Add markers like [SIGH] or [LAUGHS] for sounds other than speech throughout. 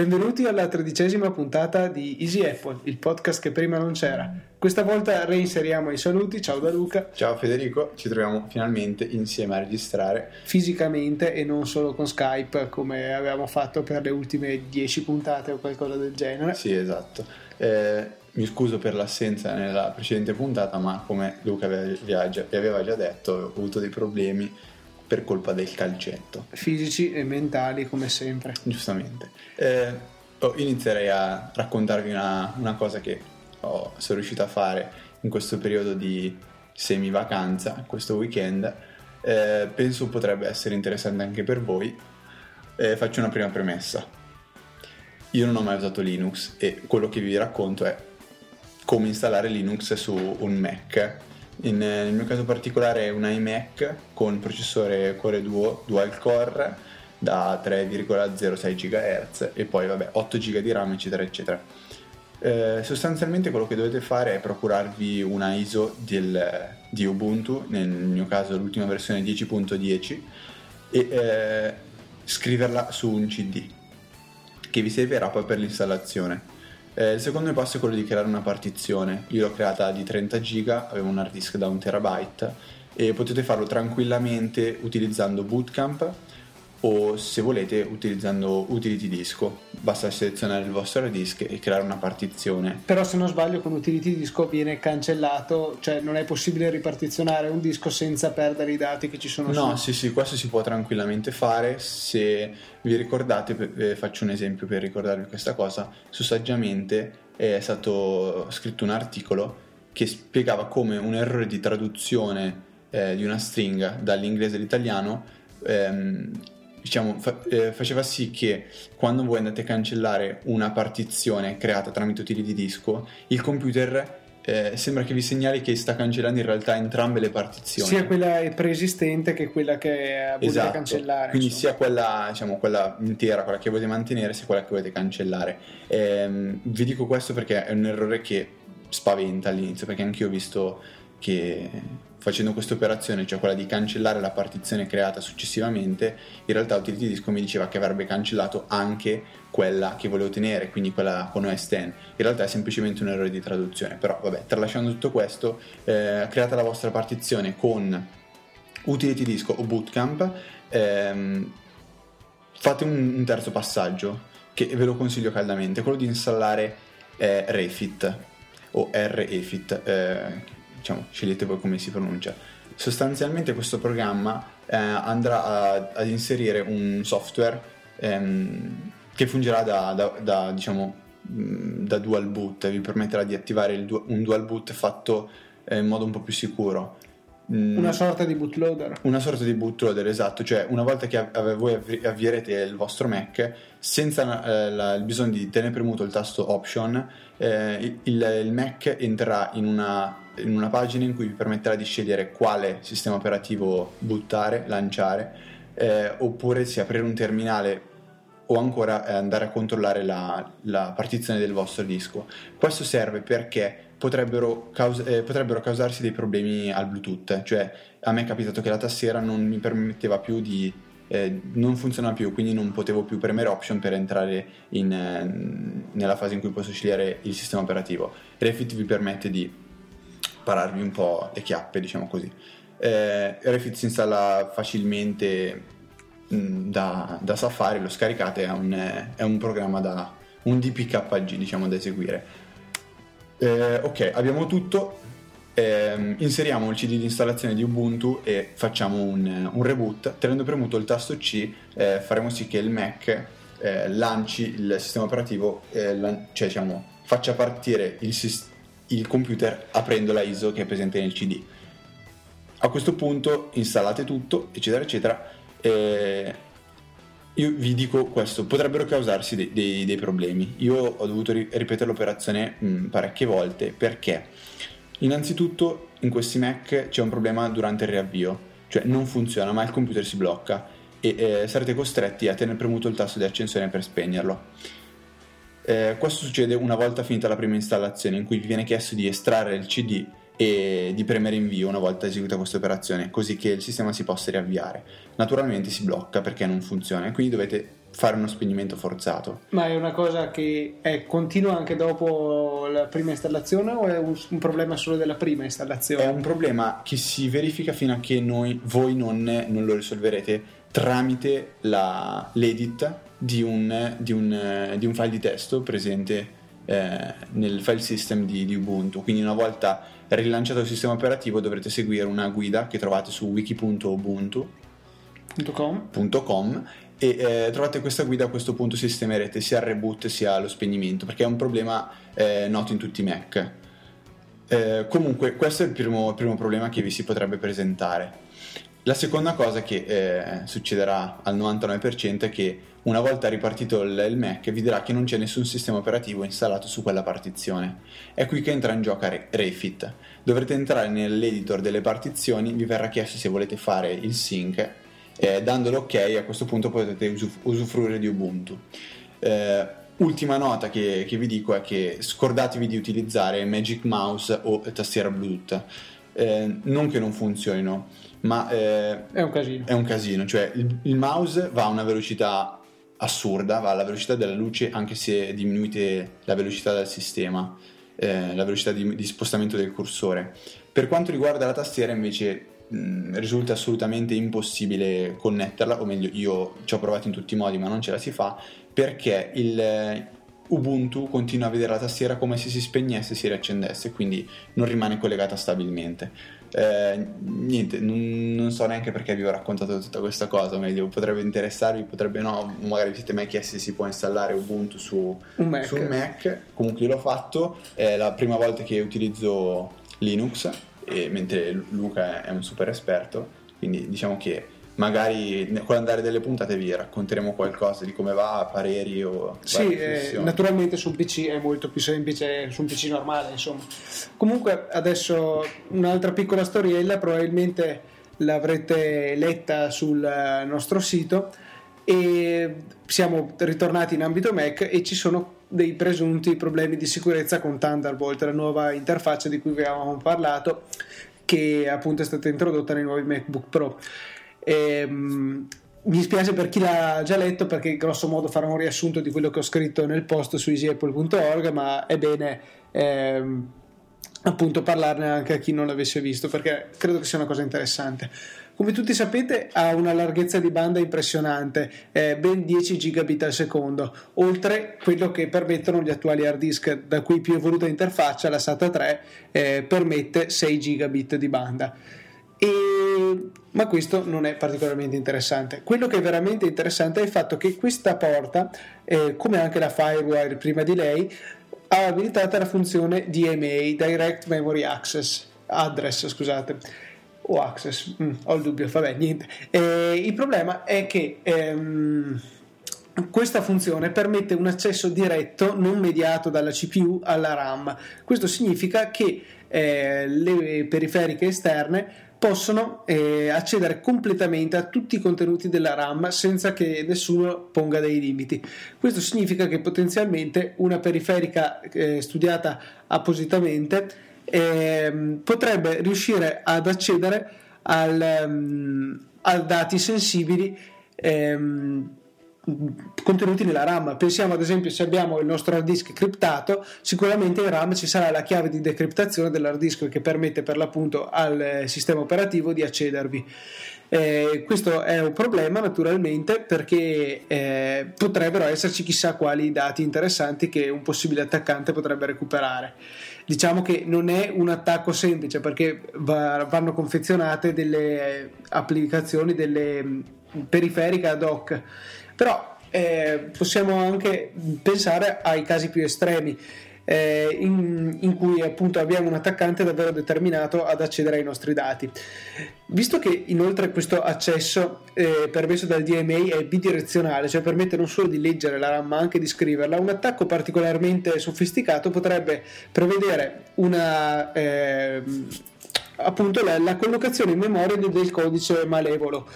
Benvenuti alla tredicesima puntata di Easy Apple, il podcast che prima non c'era. Questa volta reinseriamo i saluti. Ciao da Luca. Ciao Federico, ci troviamo finalmente insieme a registrare. Fisicamente e non solo con Skype come avevamo fatto per le ultime dieci puntate o qualcosa del genere. Sì, esatto. Eh, mi scuso per l'assenza nella precedente puntata, ma come Luca vi aveva già detto, ho avuto dei problemi per colpa del calcetto. Fisici e mentali come sempre. Giustamente. Eh, oh, inizierei a raccontarvi una, una cosa che oh, sono riuscito a fare in questo periodo di semi-vacanza, questo weekend. Eh, penso potrebbe essere interessante anche per voi. Eh, faccio una prima premessa. Io non ho mai usato Linux e quello che vi racconto è come installare Linux su un Mac in, nel mio caso particolare è un iMac con processore Core Duo Dual Core da 3,06 GHz e poi vabbè 8 GB di RAM eccetera eccetera. Eh, sostanzialmente quello che dovete fare è procurarvi una ISO del, di Ubuntu, nel mio caso l'ultima versione 10.10 e eh, scriverla su un CD che vi servirà poi per l'installazione. Eh, il secondo passo è quello di creare una partizione. Io l'ho creata di 30 giga, avevo un hard disk da 1 terabyte e potete farlo tranquillamente utilizzando Bootcamp o se volete utilizzando Utility Disco. Basta selezionare il vostro hard disk e creare una partizione. Però se non sbaglio con Utility Disco viene cancellato, cioè non è possibile ripartizionare un disco senza perdere i dati che ci sono No, su. sì, sì, questo si può tranquillamente fare. Se vi ricordate, eh, faccio un esempio per ricordarvi questa cosa, su Saggiamente è stato scritto un articolo che spiegava come un errore di traduzione eh, di una stringa dall'inglese all'italiano ehm, diciamo, fa- eh, faceva sì che quando voi andate a cancellare una partizione creata tramite utili di disco, il computer eh, sembra che vi segnali che sta cancellando in realtà entrambe le partizioni. Sia quella preesistente che quella che volete esatto. cancellare. Quindi insomma. sia quella, diciamo, quella intera, quella che volete mantenere, sia quella che volete cancellare. Eh, vi dico questo perché è un errore che spaventa all'inizio, perché anche io ho visto che facendo questa operazione, cioè quella di cancellare la partizione creata successivamente, in realtà Utility Disco mi diceva che avrebbe cancellato anche quella che volevo tenere, quindi quella con OS X. In realtà è semplicemente un errore di traduzione, però vabbè, tralasciando tutto questo, eh, creata la vostra partizione con Utility Disco o Bootcamp, ehm, fate un, un, terzo passaggio che ve lo consiglio caldamente, quello di installare eh, Refit o REFIT. Eh, diciamo, scegliete voi come si pronuncia. Sostanzialmente questo programma eh, andrà a, ad inserire un software ehm, che fungerà da, da, da, diciamo, mm, da dual boot, vi permetterà di attivare du- un dual boot fatto eh, in modo un po' più sicuro. Mm. Una sorta di bootloader. Una sorta di bootloader, esatto, cioè una volta che av- voi avvi- avvierete il vostro Mac, senza eh, la, il bisogno di tenere premuto il tasto Option, eh, il, il, Mac entrerà in una, in una, pagina in cui vi permetterà di scegliere quale sistema operativo buttare, lanciare, eh, oppure si aprire un terminale o ancora eh, andare a controllare la, la partizione del vostro disco. Questo serve perché potrebbero, caus- eh, potrebbero, causarsi dei problemi al Bluetooth, cioè a me è capitato che la tastiera non mi permetteva più di... Eh, non funziona più, quindi non potevo più premere option per entrare in, eh, nella fase in cui posso scegliere il sistema operativo. Refit vi permette di pararvi un po' le chiappe, diciamo così. Eh, Refit si installa facilmente mh, mm, da, da, Safari, lo scaricate, è un, è un programma da un DPKG, diciamo, da eseguire eh, ok, abbiamo tutto. Eh, inseriamo il CD di installazione di Ubuntu e facciamo un, un reboot. Tenendo premuto il tasto C, eh, faremo sì che il Mac eh, lanci il sistema operativo, eh, lan- cioè diciamo, faccia partire il, il computer aprendo la ISO che è presente nel CD. A questo punto installate tutto, eccetera, eccetera. Eh, io vi dico questo, potrebbero causarsi dei, dei, dei problemi. Io ho dovuto ri- ripetere l'operazione mh, mm, parecchie volte perché innanzitutto in questi Mac c'è un problema durante il riavvio, cioè non funziona ma il computer si blocca e eh, sarete costretti a tenere premuto il tasto di accensione per spegnerlo. Eh, questo succede una volta finita la prima installazione in cui vi viene chiesto di estrarre il CD e di premere invio una volta eseguita questa operazione, così che il sistema si possa riavviare. Naturalmente si blocca perché non funziona e quindi dovete fare uno spegnimento forzato. Ma è una cosa che è continua anche dopo la prima installazione o è un, un problema solo della prima installazione? È un problema che si verifica fino a che noi, voi non, non lo risolverete tramite la, l'edit di un, di, un, di un, file di testo presente eh, nel file system di, di Ubuntu. Quindi una volta rilanciato il sistema operativo dovrete seguire una guida che trovate su wiki.ubuntu.com e eh, trovate questa guida a questo punto sistemerete sia il reboot sia lo spegnimento perché è un problema eh, noto in tutti i Mac. Eh, comunque questo è il primo, primo, problema che vi si potrebbe presentare la seconda cosa che eh, succederà al 99% è che una volta ripartito il, il, Mac vi dirà che non c'è nessun sistema operativo installato su quella partizione è qui che entra in gioco Refit dovrete entrare nell'editor delle partizioni vi verrà chiesto se volete fare il sync eh, dando l'ok a questo punto potete usuf- usufruire di Ubuntu. Eh, ultima nota che, che, vi dico è che scordatevi di utilizzare Magic Mouse o tastiera Bluetooth. Eh, non che non funzionino, ma eh, è un casino. È un casino, cioè il, il mouse va a una velocità assurda, va alla velocità della luce anche se diminuite la velocità del sistema, eh, la velocità di, di, spostamento del cursore. Per quanto riguarda la tastiera invece mh, risulta assolutamente impossibile connetterla, o meglio io ci ho provato in tutti i modi ma non ce la si fa, perché il Ubuntu continua a vedere la tastiera come se si spegnesse e si riaccendesse, quindi non rimane collegata stabilmente. Eh, niente, non, non, so neanche perché vi ho raccontato tutta questa cosa, meglio potrebbe interessarvi, potrebbe no, magari vi siete mai chiesti se si può installare Ubuntu su un Mac, su un Mac. comunque io l'ho fatto, è la prima volta che utilizzo Linux e, mentre Luca è un super esperto, quindi diciamo che magari con l'andare delle puntate vi racconteremo qualcosa di come va, pareri o... Sì, eh, naturalmente sul PC è molto più semplice, su un PC normale insomma. Comunque adesso un'altra piccola storiella, probabilmente l'avrete letta sul nostro sito e siamo ritornati in ambito Mac e ci sono dei presunti problemi di sicurezza con Thunderbolt, la nuova interfaccia di cui vi avevamo parlato, che appunto è stata introdotta nei nuovi MacBook Pro. Ehm, mi spiace per chi l'ha già letto perché grosso modo farò un riassunto di quello che ho scritto nel post su easyapple.org, ma è bene ehm, appunto parlarne anche a chi non l'avesse visto perché credo che sia una cosa interessante. Come tutti sapete ha una larghezza di banda impressionante, eh, ben 10 gigabit al secondo, oltre quello che permettono gli attuali hard disk, da cui più evoluta interfaccia, la SATA 3, eh, permette 6 gigabit di banda. E... ma questo non è particolarmente interessante. Quello che è veramente interessante è il fatto che questa porta, eh, come anche la Firewire prima di lei, ha abilitata la funzione DMA, Direct Memory Access, Address, scusate o Access, mm, ho il dubbio, vabbè, niente. Eh, il problema è che ehm, questa funzione permette un accesso diretto, non mediato dalla CPU, alla RAM. Questo significa che eh, le periferiche esterne possono eh, accedere completamente a tutti i contenuti della RAM senza che nessuno ponga dei limiti. Questo significa che potenzialmente una periferica eh, studiata appositamente eh, potrebbe riuscire ad accedere al, um, a dati sensibili ehm, contenuti nella RAM. Pensiamo ad esempio se abbiamo il nostro hard disk criptato, sicuramente in RAM ci sarà la chiave di decriptazione dell'hard disk che permette per l'appunto al sistema operativo di accedervi. Eh, questo è un problema naturalmente perché eh, potrebbero esserci chissà quali dati interessanti che un possibile attaccante potrebbe recuperare diciamo che non è un attacco semplice perché va, vanno confezionate delle applicazioni, delle mm, periferiche ad hoc, però eh, possiamo anche pensare ai casi più estremi eh, in, in, cui appunto abbiamo un attaccante davvero determinato ad accedere ai nostri dati. Visto che inoltre questo accesso eh, permesso dal DMA è bidirezionale, cioè permette non solo di leggere la RAM ma anche di scriverla, un attacco particolarmente sofisticato potrebbe prevedere una, eh, appunto la, la collocazione in memoria del codice malevolo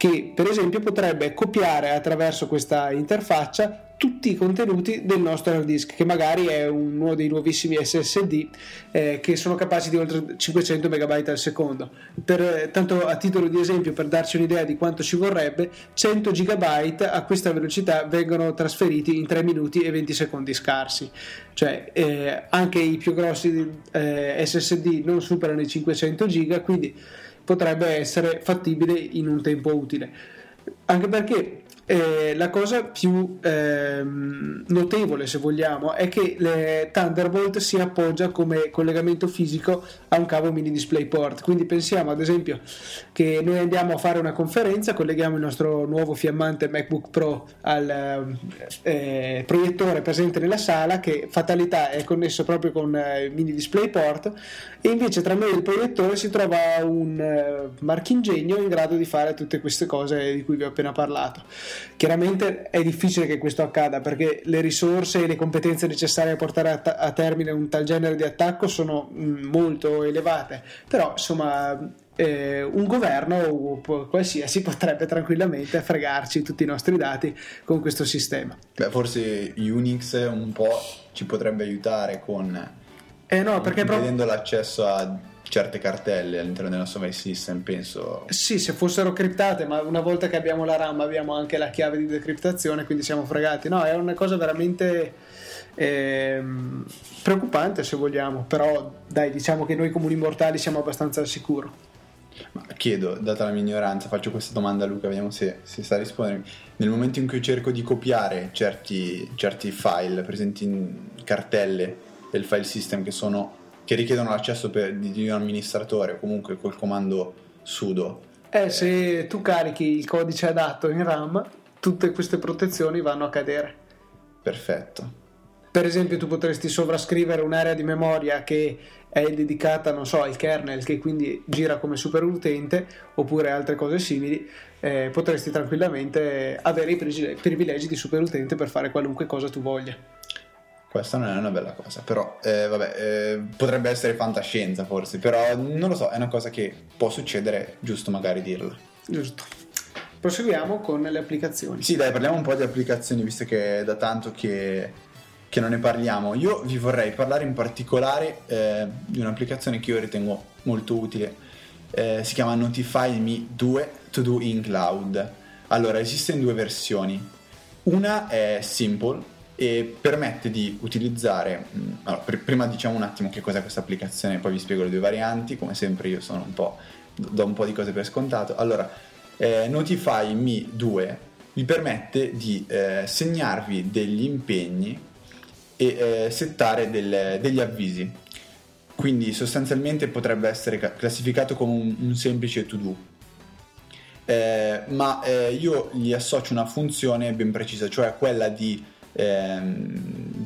che per esempio potrebbe copiare attraverso questa interfaccia tutti i contenuti del nostro hard disk, che magari è uno dei nuovissimi SSD eh, che sono capaci di oltre 500 MB al secondo. Per, tanto a titolo di esempio, per darci un'idea di quanto ci vorrebbe, 100 GB a questa velocità vengono trasferiti in 3 minuti e 20 secondi scarsi. Cioè eh, anche i più grossi eh, SSD non superano i 500 GB, quindi potrebbe essere fattibile in un tempo utile. Anche perché eh, la cosa più ehm, notevole, se vogliamo, è che Thunderbolt si appoggia come collegamento fisico a un cavo mini DisplayPort. Quindi pensiamo ad esempio che noi andiamo a fare una conferenza, colleghiamo il nostro nuovo fiammante MacBook Pro al eh, proiettore presente nella sala, che fatalità è connesso proprio con eh, mini DisplayPort, e invece tra noi e il proiettore si trova un eh, marchingegno in grado di fare tutte queste cose di cui vi ho appena parlato. Chiaramente è difficile che questo accada perché le risorse e le competenze necessarie a portare a, ta- a termine un tal genere di attacco sono mh, mm, molto elevate, però insomma eh, un governo o qualsiasi [LAUGHS] potrebbe tranquillamente fregarci tutti i nostri dati con questo sistema. Beh, forse Unix un po' ci potrebbe aiutare con eh no, perché vedendo l'accesso a certe cartelle all'interno del nostro file system, penso. Sì, se fossero criptate, ma una volta che abbiamo la RAM abbiamo anche la chiave di decriptazione, quindi siamo fregati. No, è una cosa veramente eh, preoccupante se vogliamo, però dai, diciamo che noi comuni mortali siamo abbastanza al sicuro. Ma chiedo, data la mia ignoranza, faccio questa domanda a Luca, vediamo se, se sa rispondere. Nel momento in cui cerco di copiare certi, certi file presenti in cartelle del file system che sono che richiedono l'accesso per, di, di, un amministratore o comunque col comando sudo. Eh, se tu carichi il codice adatto in RAM, tutte queste protezioni vanno a cadere. Perfetto. Per esempio, tu potresti sovrascrivere un'area di memoria che è dedicata, non so, al kernel, che quindi gira come superutente, oppure altre cose simili, eh, potresti tranquillamente avere i privilegi di superutente per fare qualunque cosa tu voglia. Questa non è una bella cosa, però eh, vabbè, eh, potrebbe essere fantascienza forse, però non lo so, è una cosa che può succedere, giusto magari dirla. Giusto. Proseguiamo con le applicazioni. Sì, dai, parliamo un po' di applicazioni, visto che è da tanto che, che non ne parliamo. Io vi vorrei parlare in particolare eh, di un'applicazione che io ritengo molto utile. Eh, si chiama Notify Me 2 To Do in Cloud. Allora, esiste in due versioni. Una è Simple, e permette di utilizzare mm, allora, pr- prima diciamo un attimo che cos'è questa applicazione poi vi spiego le due varianti come sempre io sono un po' do un po' di cose per scontato. Allora eh, Notify Me 2 vi permette di eh, segnarvi degli impegni e eh, settare del, degli avvisi. Quindi sostanzialmente potrebbe essere classificato come un, un semplice to do. Eh, ma eh, io gli associo una funzione ben precisa cioè quella di ehm,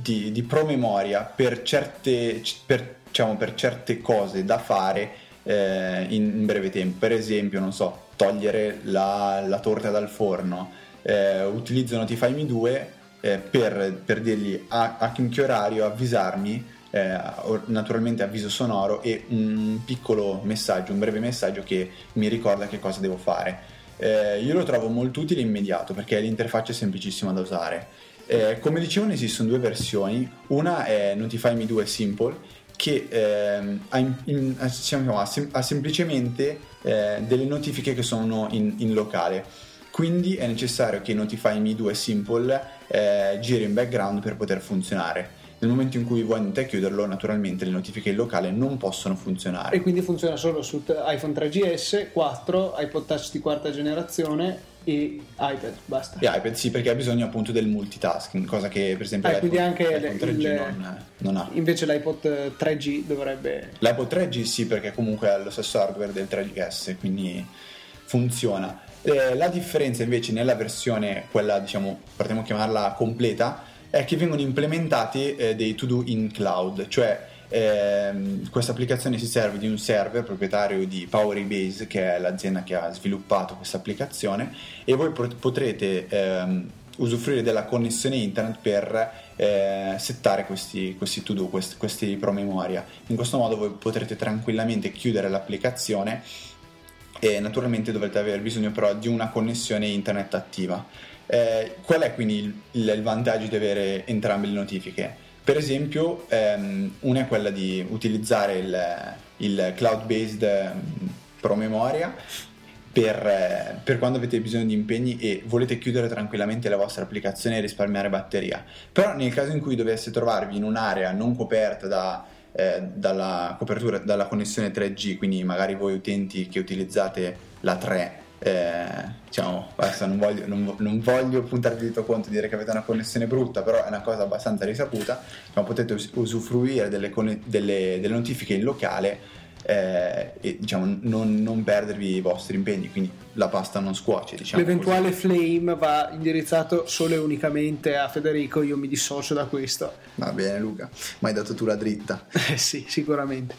di, di, promemoria per certe, per, diciamo, per certe cose da fare eh, in, in, breve tempo. Per esempio, non so, togliere la, la torta dal forno. Eh, utilizzo Notify Me 2 eh, per, per dirgli a, a che orario avvisarmi eh, naturalmente avviso sonoro e un piccolo messaggio, un breve messaggio che mi ricorda che cosa devo fare. Eh, io lo trovo molto utile e immediato perché l'interfaccia è semplicissima da usare. Eh, come dicevo, esistono due versioni. Una è Notify Me 2 Simple, che ehm, ha, in, in, diciamo, ha, sem- ha, semplicemente eh, delle notifiche che sono in, in, locale. Quindi è necessario che Notify Me 2 Simple eh, giri in background per poter funzionare. Nel momento in cui voi andate a chiuderlo, naturalmente le notifiche in locale non possono funzionare. E quindi funziona solo su iPhone 3GS, 4, iPod Touch di quarta generazione e iPad, basta. E iPad sì, perché ha bisogno appunto del multitasking, cosa che per esempio ah, quindi anche l'iPhone 3G il, non, non, ha. Invece l'iPod 3G dovrebbe... L'iPod 3G sì, perché comunque ha lo stesso hardware del 3GS, quindi funziona. Eh, la differenza invece nella versione, quella diciamo, potremmo chiamarla completa, è che vengono implementati eh, dei to-do in cloud, cioè eh, questa applicazione si serve di un server proprietario di Powerybase, che è l'azienda che ha sviluppato questa applicazione, e voi potrete ehm, usufruire della connessione internet per eh, settare questi, questi to-do, questi, questi promemoria. In questo modo voi potrete tranquillamente chiudere l'applicazione e naturalmente dovrete avere bisogno però di una connessione internet attiva. Eh, qual è quindi il, il, vantaggio di avere entrambe le notifiche? Per esempio, ehm, una è quella di utilizzare il, il cloud-based ehm, promemoria per, eh, per, quando avete bisogno di impegni e volete chiudere tranquillamente la vostra applicazione e risparmiare batteria. Però nel caso in cui dovesse trovarvi in un'area non coperta da eh, dalla copertura, dalla connessione 3G, quindi magari voi utenti che utilizzate la 3, eh, diciamo, adesso non voglio, non, non voglio puntare il dito contro e dire che avete una connessione brutta, però è una cosa abbastanza risaputa, ma potete usufruire delle, delle, delle notifiche in locale eh, e diciamo non, non, perdervi i vostri impegni, quindi la pasta non scuoce. Diciamo L'eventuale così. flame va indirizzato solo e unicamente a Federico, io mi dissocio da questo. Va bene Luca, mi hai dato tu la dritta. [LAUGHS] Eh sì, sicuramente.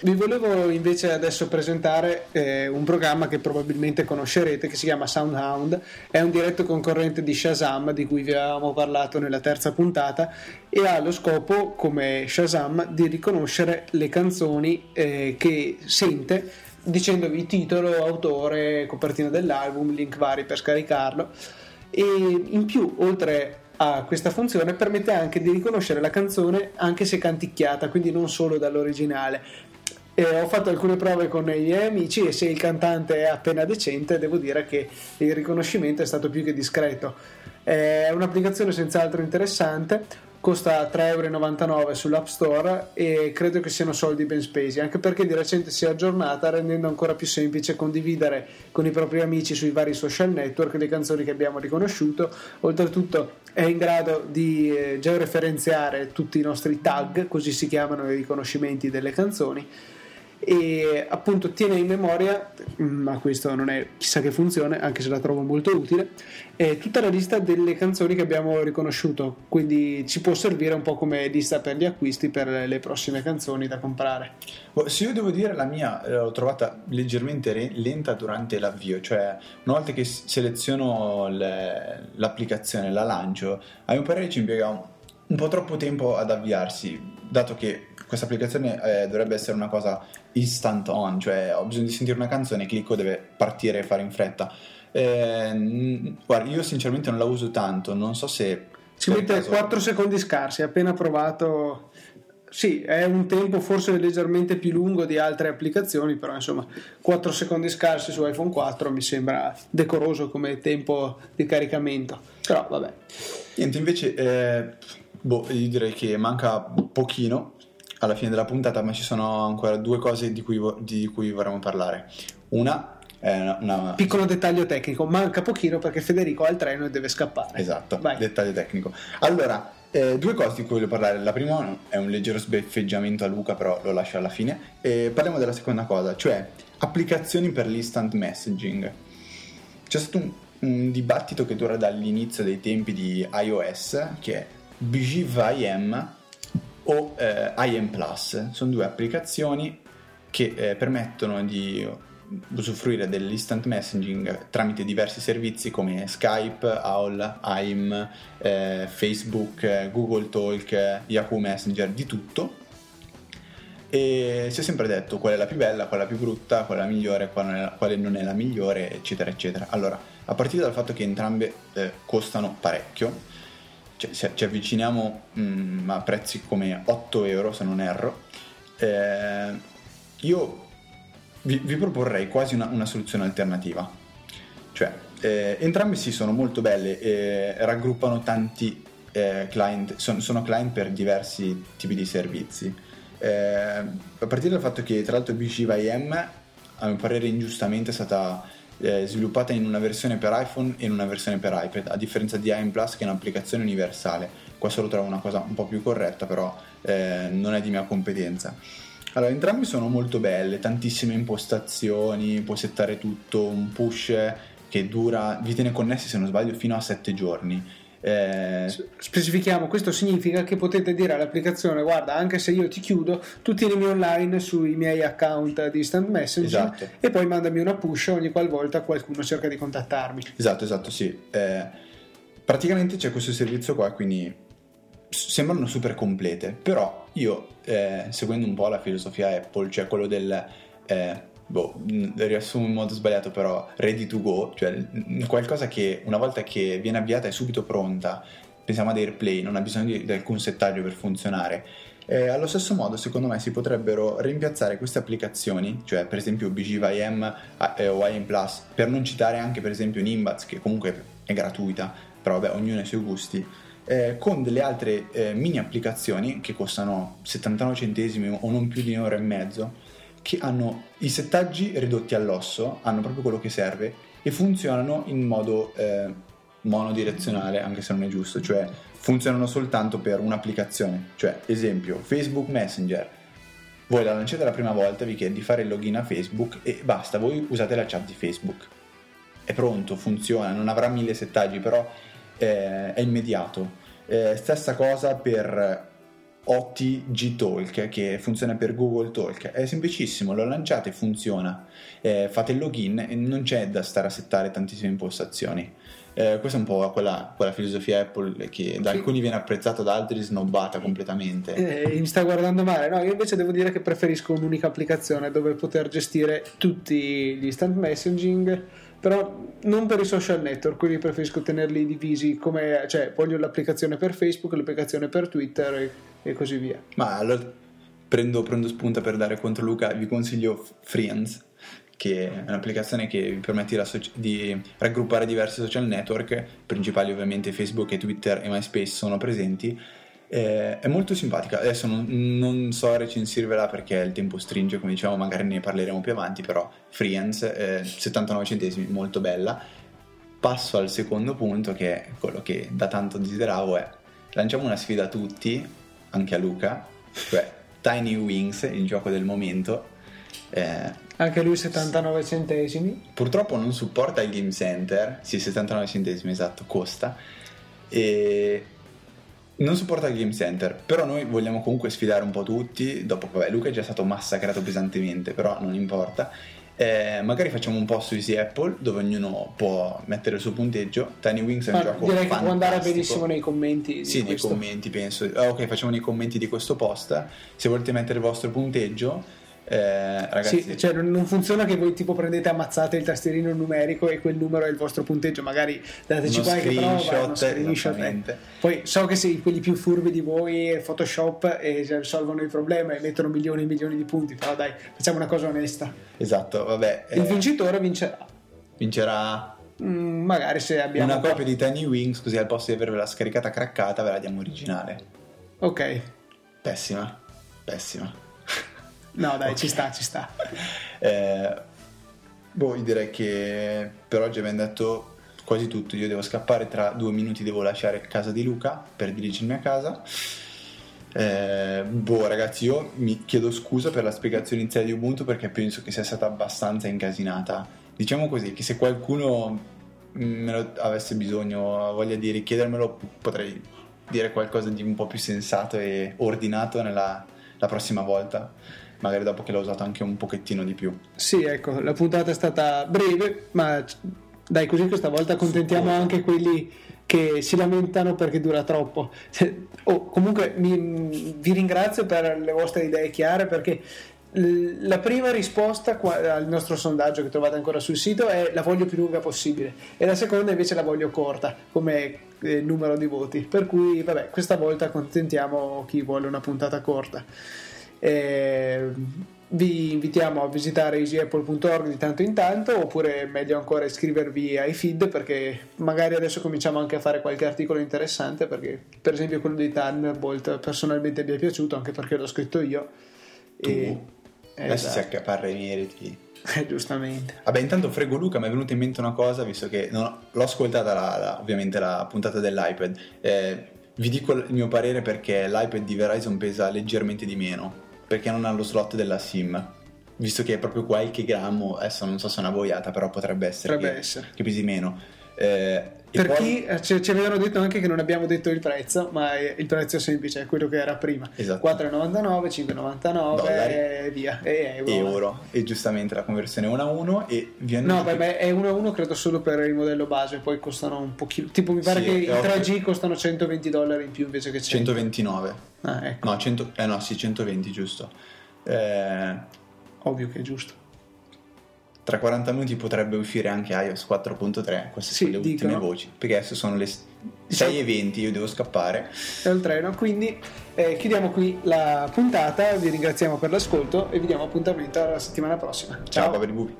Vi volevo invece adesso presentare eh, un programma che probabilmente conoscerete che si chiama Soundhound, è un diretto concorrente di Shazam di cui vi avevamo parlato nella terza puntata e ha lo scopo come Shazam di riconoscere le canzoni eh, che sente dicendovi titolo, autore, copertina dell'album, link vari per scaricarlo e in più oltre a questa funzione permette anche di riconoscere la canzone anche se canticchiata, quindi non solo dall'originale. Eh, ho fatto alcune prove con i miei amici e se il cantante è appena decente devo dire che il riconoscimento è stato più che discreto. È un'applicazione senz'altro interessante costa 3,99 euro sull'App Store e credo che siano soldi ben spesi, anche perché di recente si è aggiornata rendendo ancora più semplice condividere con i propri amici sui vari social network le canzoni che abbiamo riconosciuto. Oltretutto è in grado di eh, georeferenziare tutti i nostri tag, così si chiamano i riconoscimenti delle canzoni e appunto tiene in memoria, ma questo non è chissà che funzione, anche se la trovo molto utile, è tutta la lista delle canzoni che abbiamo riconosciuto, quindi ci può servire un po' come lista per gli acquisti per le prossime canzoni da comprare. Se io devo dire la mia eh, l'ho trovata leggermente re- lenta durante l'avvio, cioè una volta che seleziono le, l'applicazione, la lancio, a mio parere ci impiega un, un po' troppo tempo ad avviarsi, dato che questa applicazione eh, dovrebbe essere una cosa instant on, cioè ho bisogno di sentire una canzone, clicco, deve partire e fare in fretta. Eh, guarda, io sinceramente non la uso tanto, non so se... Ci mette caso... 4 secondi scarsi, appena provato... Sì, è un tempo forse leggermente più lungo di altre applicazioni, però insomma 4 secondi scarsi su iPhone 4 mi sembra decoroso come tempo di caricamento. Però vabbè. Niente, invece, eh, boh, io direi che manca pochino alla fine della puntata, ma ci sono ancora due cose di cui, di cui vorremmo parlare. Una è una, una... Piccolo dettaglio tecnico, manca pochino perché Federico ha il treno e deve scappare. Esatto, Vai. dettaglio tecnico. Allora, eh, due cose di cui voglio parlare. La prima è un leggero sbeffeggiamento a Luca, però lo lascio alla fine. E parliamo della seconda cosa, cioè applicazioni per l'instant messaging. C'è stato un, un dibattito che dura dall'inizio dei tempi di iOS, che è BGVIM o eh, IM Plus. Sono due applicazioni che eh, permettono di usufruire dell'instant messaging tramite diversi servizi come Skype, AOL, AIM, eh, Facebook, Google Talk, Yahoo Messenger, di tutto. E si è sempre detto qual è la più bella, qual è la più brutta, qual è la migliore, quale non è la migliore, eccetera, eccetera. Allora, a partire dal fatto che entrambe eh, costano parecchio, cioè, ci avviciniamo mh, mm, a prezzi come 8 euro se non erro, eh, io vi, vi, proporrei quasi una, una soluzione alternativa. Cioè, eh, entrambe sì sono molto belle e raggruppano tanti eh, client, son, sono client per diversi tipi di servizi. Eh, a partire dal fatto che tra l'altro BCVIM a mio parere ingiustamente è stata eh, sviluppata in una versione per iPhone e in una versione per iPad, a differenza di IM Plus che è un'applicazione universale. Qua solo trovo una cosa un po' più corretta, però eh, non è di mia competenza. Allora, entrambi sono molto belle, tantissime impostazioni, puoi settare tutto, un push che dura, vi tiene connessi se non sbaglio fino a 7 giorni eh... Specifichiamo, questo significa che potete dire all'applicazione guarda anche se io ti chiudo tu tienimi online sui miei account di instant messaging esatto. e poi mandami una push ogni qualvolta qualcuno cerca di contattarmi. Esatto, esatto, sì. Eh, praticamente c'è questo servizio qua, quindi sembrano super complete, però io eh, seguendo un po' la filosofia Apple, cioè quello del eh, boh, riassumo in modo sbagliato, però ready to go, cioè qualcosa che una volta che viene avviata è subito pronta. Pensiamo ad AirPlay, non ha bisogno di, di alcun settaggio per funzionare. Eh, allo stesso modo, secondo me, si potrebbero rimpiazzare queste applicazioni, cioè per esempio BGVIM eh, o IM Plus, per non citare anche per esempio Nimbats, che comunque è gratuita, però vabbè, ognuno ha i suoi gusti. Eh, con delle altre eh, mini applicazioni che costano 79 centesimi o non più di un euro e mezzo che hanno i settaggi ridotti all'osso, hanno proprio quello che serve e funzionano in modo eh, monodirezionale, anche se non è giusto, cioè funzionano soltanto per un'applicazione. Cioè, esempio, Facebook Messenger. Voi la lanciate la prima volta, vi chiede di fare il login a Facebook e basta, voi usate la chat di Facebook. È pronto, funziona, non avrà mille settaggi, però eh, è immediato. Eh, stessa cosa per OTG Talk che funziona per Google Talk. È semplicissimo lo lanciate e funziona. Eh, fate il login e non c'è da stare a settare tantissime impostazioni. Eh, questa è un po' quella, quella, filosofia Apple che da alcuni viene apprezzata da altri snobbata completamente. Eh, mi sta guardando male. No io invece devo dire che preferisco un'unica applicazione dove poter gestire tutti gli instant messaging però non per i social network, quindi preferisco tenerli divisi come, cioè voglio l'applicazione per Facebook, l'applicazione per Twitter e, e così via. Ma allora prendo, prendo spunta per dare contro Luca, vi consiglio Friends, che è un'applicazione che vi permette di raggruppare diversi social network, principali ovviamente Facebook e Twitter e MySpace sono presenti eh, è molto simpatica. Adesso non, non, so recensirvela perché il tempo stringe, come diciamo, magari ne parleremo più avanti. Però Friends, eh, 79 centesimi, molto bella. Passo al secondo punto, che è quello che da tanto desideravo: è lanciamo una sfida a tutti, anche a Luca, cioè Tiny Wings, il gioco del momento. Eh, anche lui 79 centesimi. Purtroppo non supporta il Game Center, sì, 79 centesimi esatto, costa. E non supporta il Game Center, però noi vogliamo comunque sfidare un po' tutti. Dopo, vabbè, Luca è già stato massacrato pesantemente, però non importa. Eh, magari facciamo un post su Easy Apple dove ognuno può mettere il suo punteggio. Tiny Wings è un Ma gioco direi fantastico. che può andare benissimo nei commenti. Sì, nei commenti penso. Ah, ok, facciamo nei commenti di questo post. Se volete mettere il vostro punteggio, eh, ragazzi, sì, cioè non funziona che voi tipo prendete ammazzate il tastierino numerico e quel numero è il vostro punteggio, magari dateci qualche prova, uno screenshot. Eh. Poi so che se quelli più furbi di voi Photoshop e risolvono il problema e mettono milioni e milioni di punti, però dai, facciamo una cosa onesta. Esatto, vabbè. Il eh, vincitore vincerà. Vincerà mm, magari se abbiamo una copia di Tiny Wings, così al posto di avervela scaricata craccata ve la diamo originale. Ok. Pessima, pessima. No, dai, okay. ci sta, ci sta. Eh, boh, io direi che per oggi abbiamo detto quasi tutto. Io devo scappare tra due minuti, devo lasciare casa di Luca per dirigermi a casa. Eh, boh, ragazzi, io mi chiedo scusa per la spiegazione iniziale di Ubuntu perché penso che sia stata abbastanza incasinata. Diciamo così, che se qualcuno me lo avesse bisogno, voglia di richiedermelo, potrei dire qualcosa di un po' più sensato e ordinato nella, la prossima volta magari dopo che l'ho usato anche un pochettino di più. Sì, ecco, la puntata è stata breve, ma dai, così questa volta accontentiamo anche quelli che si lamentano perché dura troppo. [LAUGHS] Oh, comunque mi, vi ringrazio per le vostre idee chiare perché la prima risposta al nostro sondaggio che trovate ancora sul sito è la voglio più lunga possibile e la seconda invece la voglio corta come eh, numero di voti per cui vabbè questa volta accontentiamo chi vuole una puntata corta eh, vi invitiamo a visitare easyapple.org di tanto in tanto oppure meglio ancora iscrivervi ai feed perché magari adesso cominciamo anche a fare qualche articolo interessante perché per esempio quello di Thunderbolt personalmente mi è piaciuto anche perché l'ho scritto io. Tu? e adesso si accaparra i meriti eh, giustamente. Vabbè intanto frego Luca mi è venuta in mente una cosa visto che ho, l'ho ascoltata la, la, ovviamente la puntata dell'iPad. Eh, vi dico il mio parere perché l'iPad di Verizon pesa leggermente di meno perché non ha lo slot della SIM. Visto che è proprio qualche grammo, adesso non so se è una boiata, però potrebbe essere, potrebbe che, essere. che pesi meno. Eh, per poi... chi eh, ci, ci, avevano detto anche che non abbiamo detto il prezzo, ma il prezzo è semplice, è quello che era prima: esatto. 4,99, 5,99 e via. E euro. euro. E giustamente la conversione è 1 a 1. E vi no, beh, beh, è 1 a 1 credo solo per il modello base, poi costano un pochino. Tipo, mi pare sì, che i 3G costano 120 dollari in più invece che 100. 129. Ah, ecco. No, 100, eh no, sì, 120 giusto. Eh, Ovvio che è giusto. Tra 40 minuti potrebbe uscire anche iOS 4.3, queste Sì, sono le ultime dicono. voci, perché adesso sono le 6.20, io devo scappare. È il treno. Quindi eh, chiudiamo qui la puntata. Vi ringraziamo per l'ascolto e vi diamo appuntamento alla settimana prossima. Ciao, poveri bubi.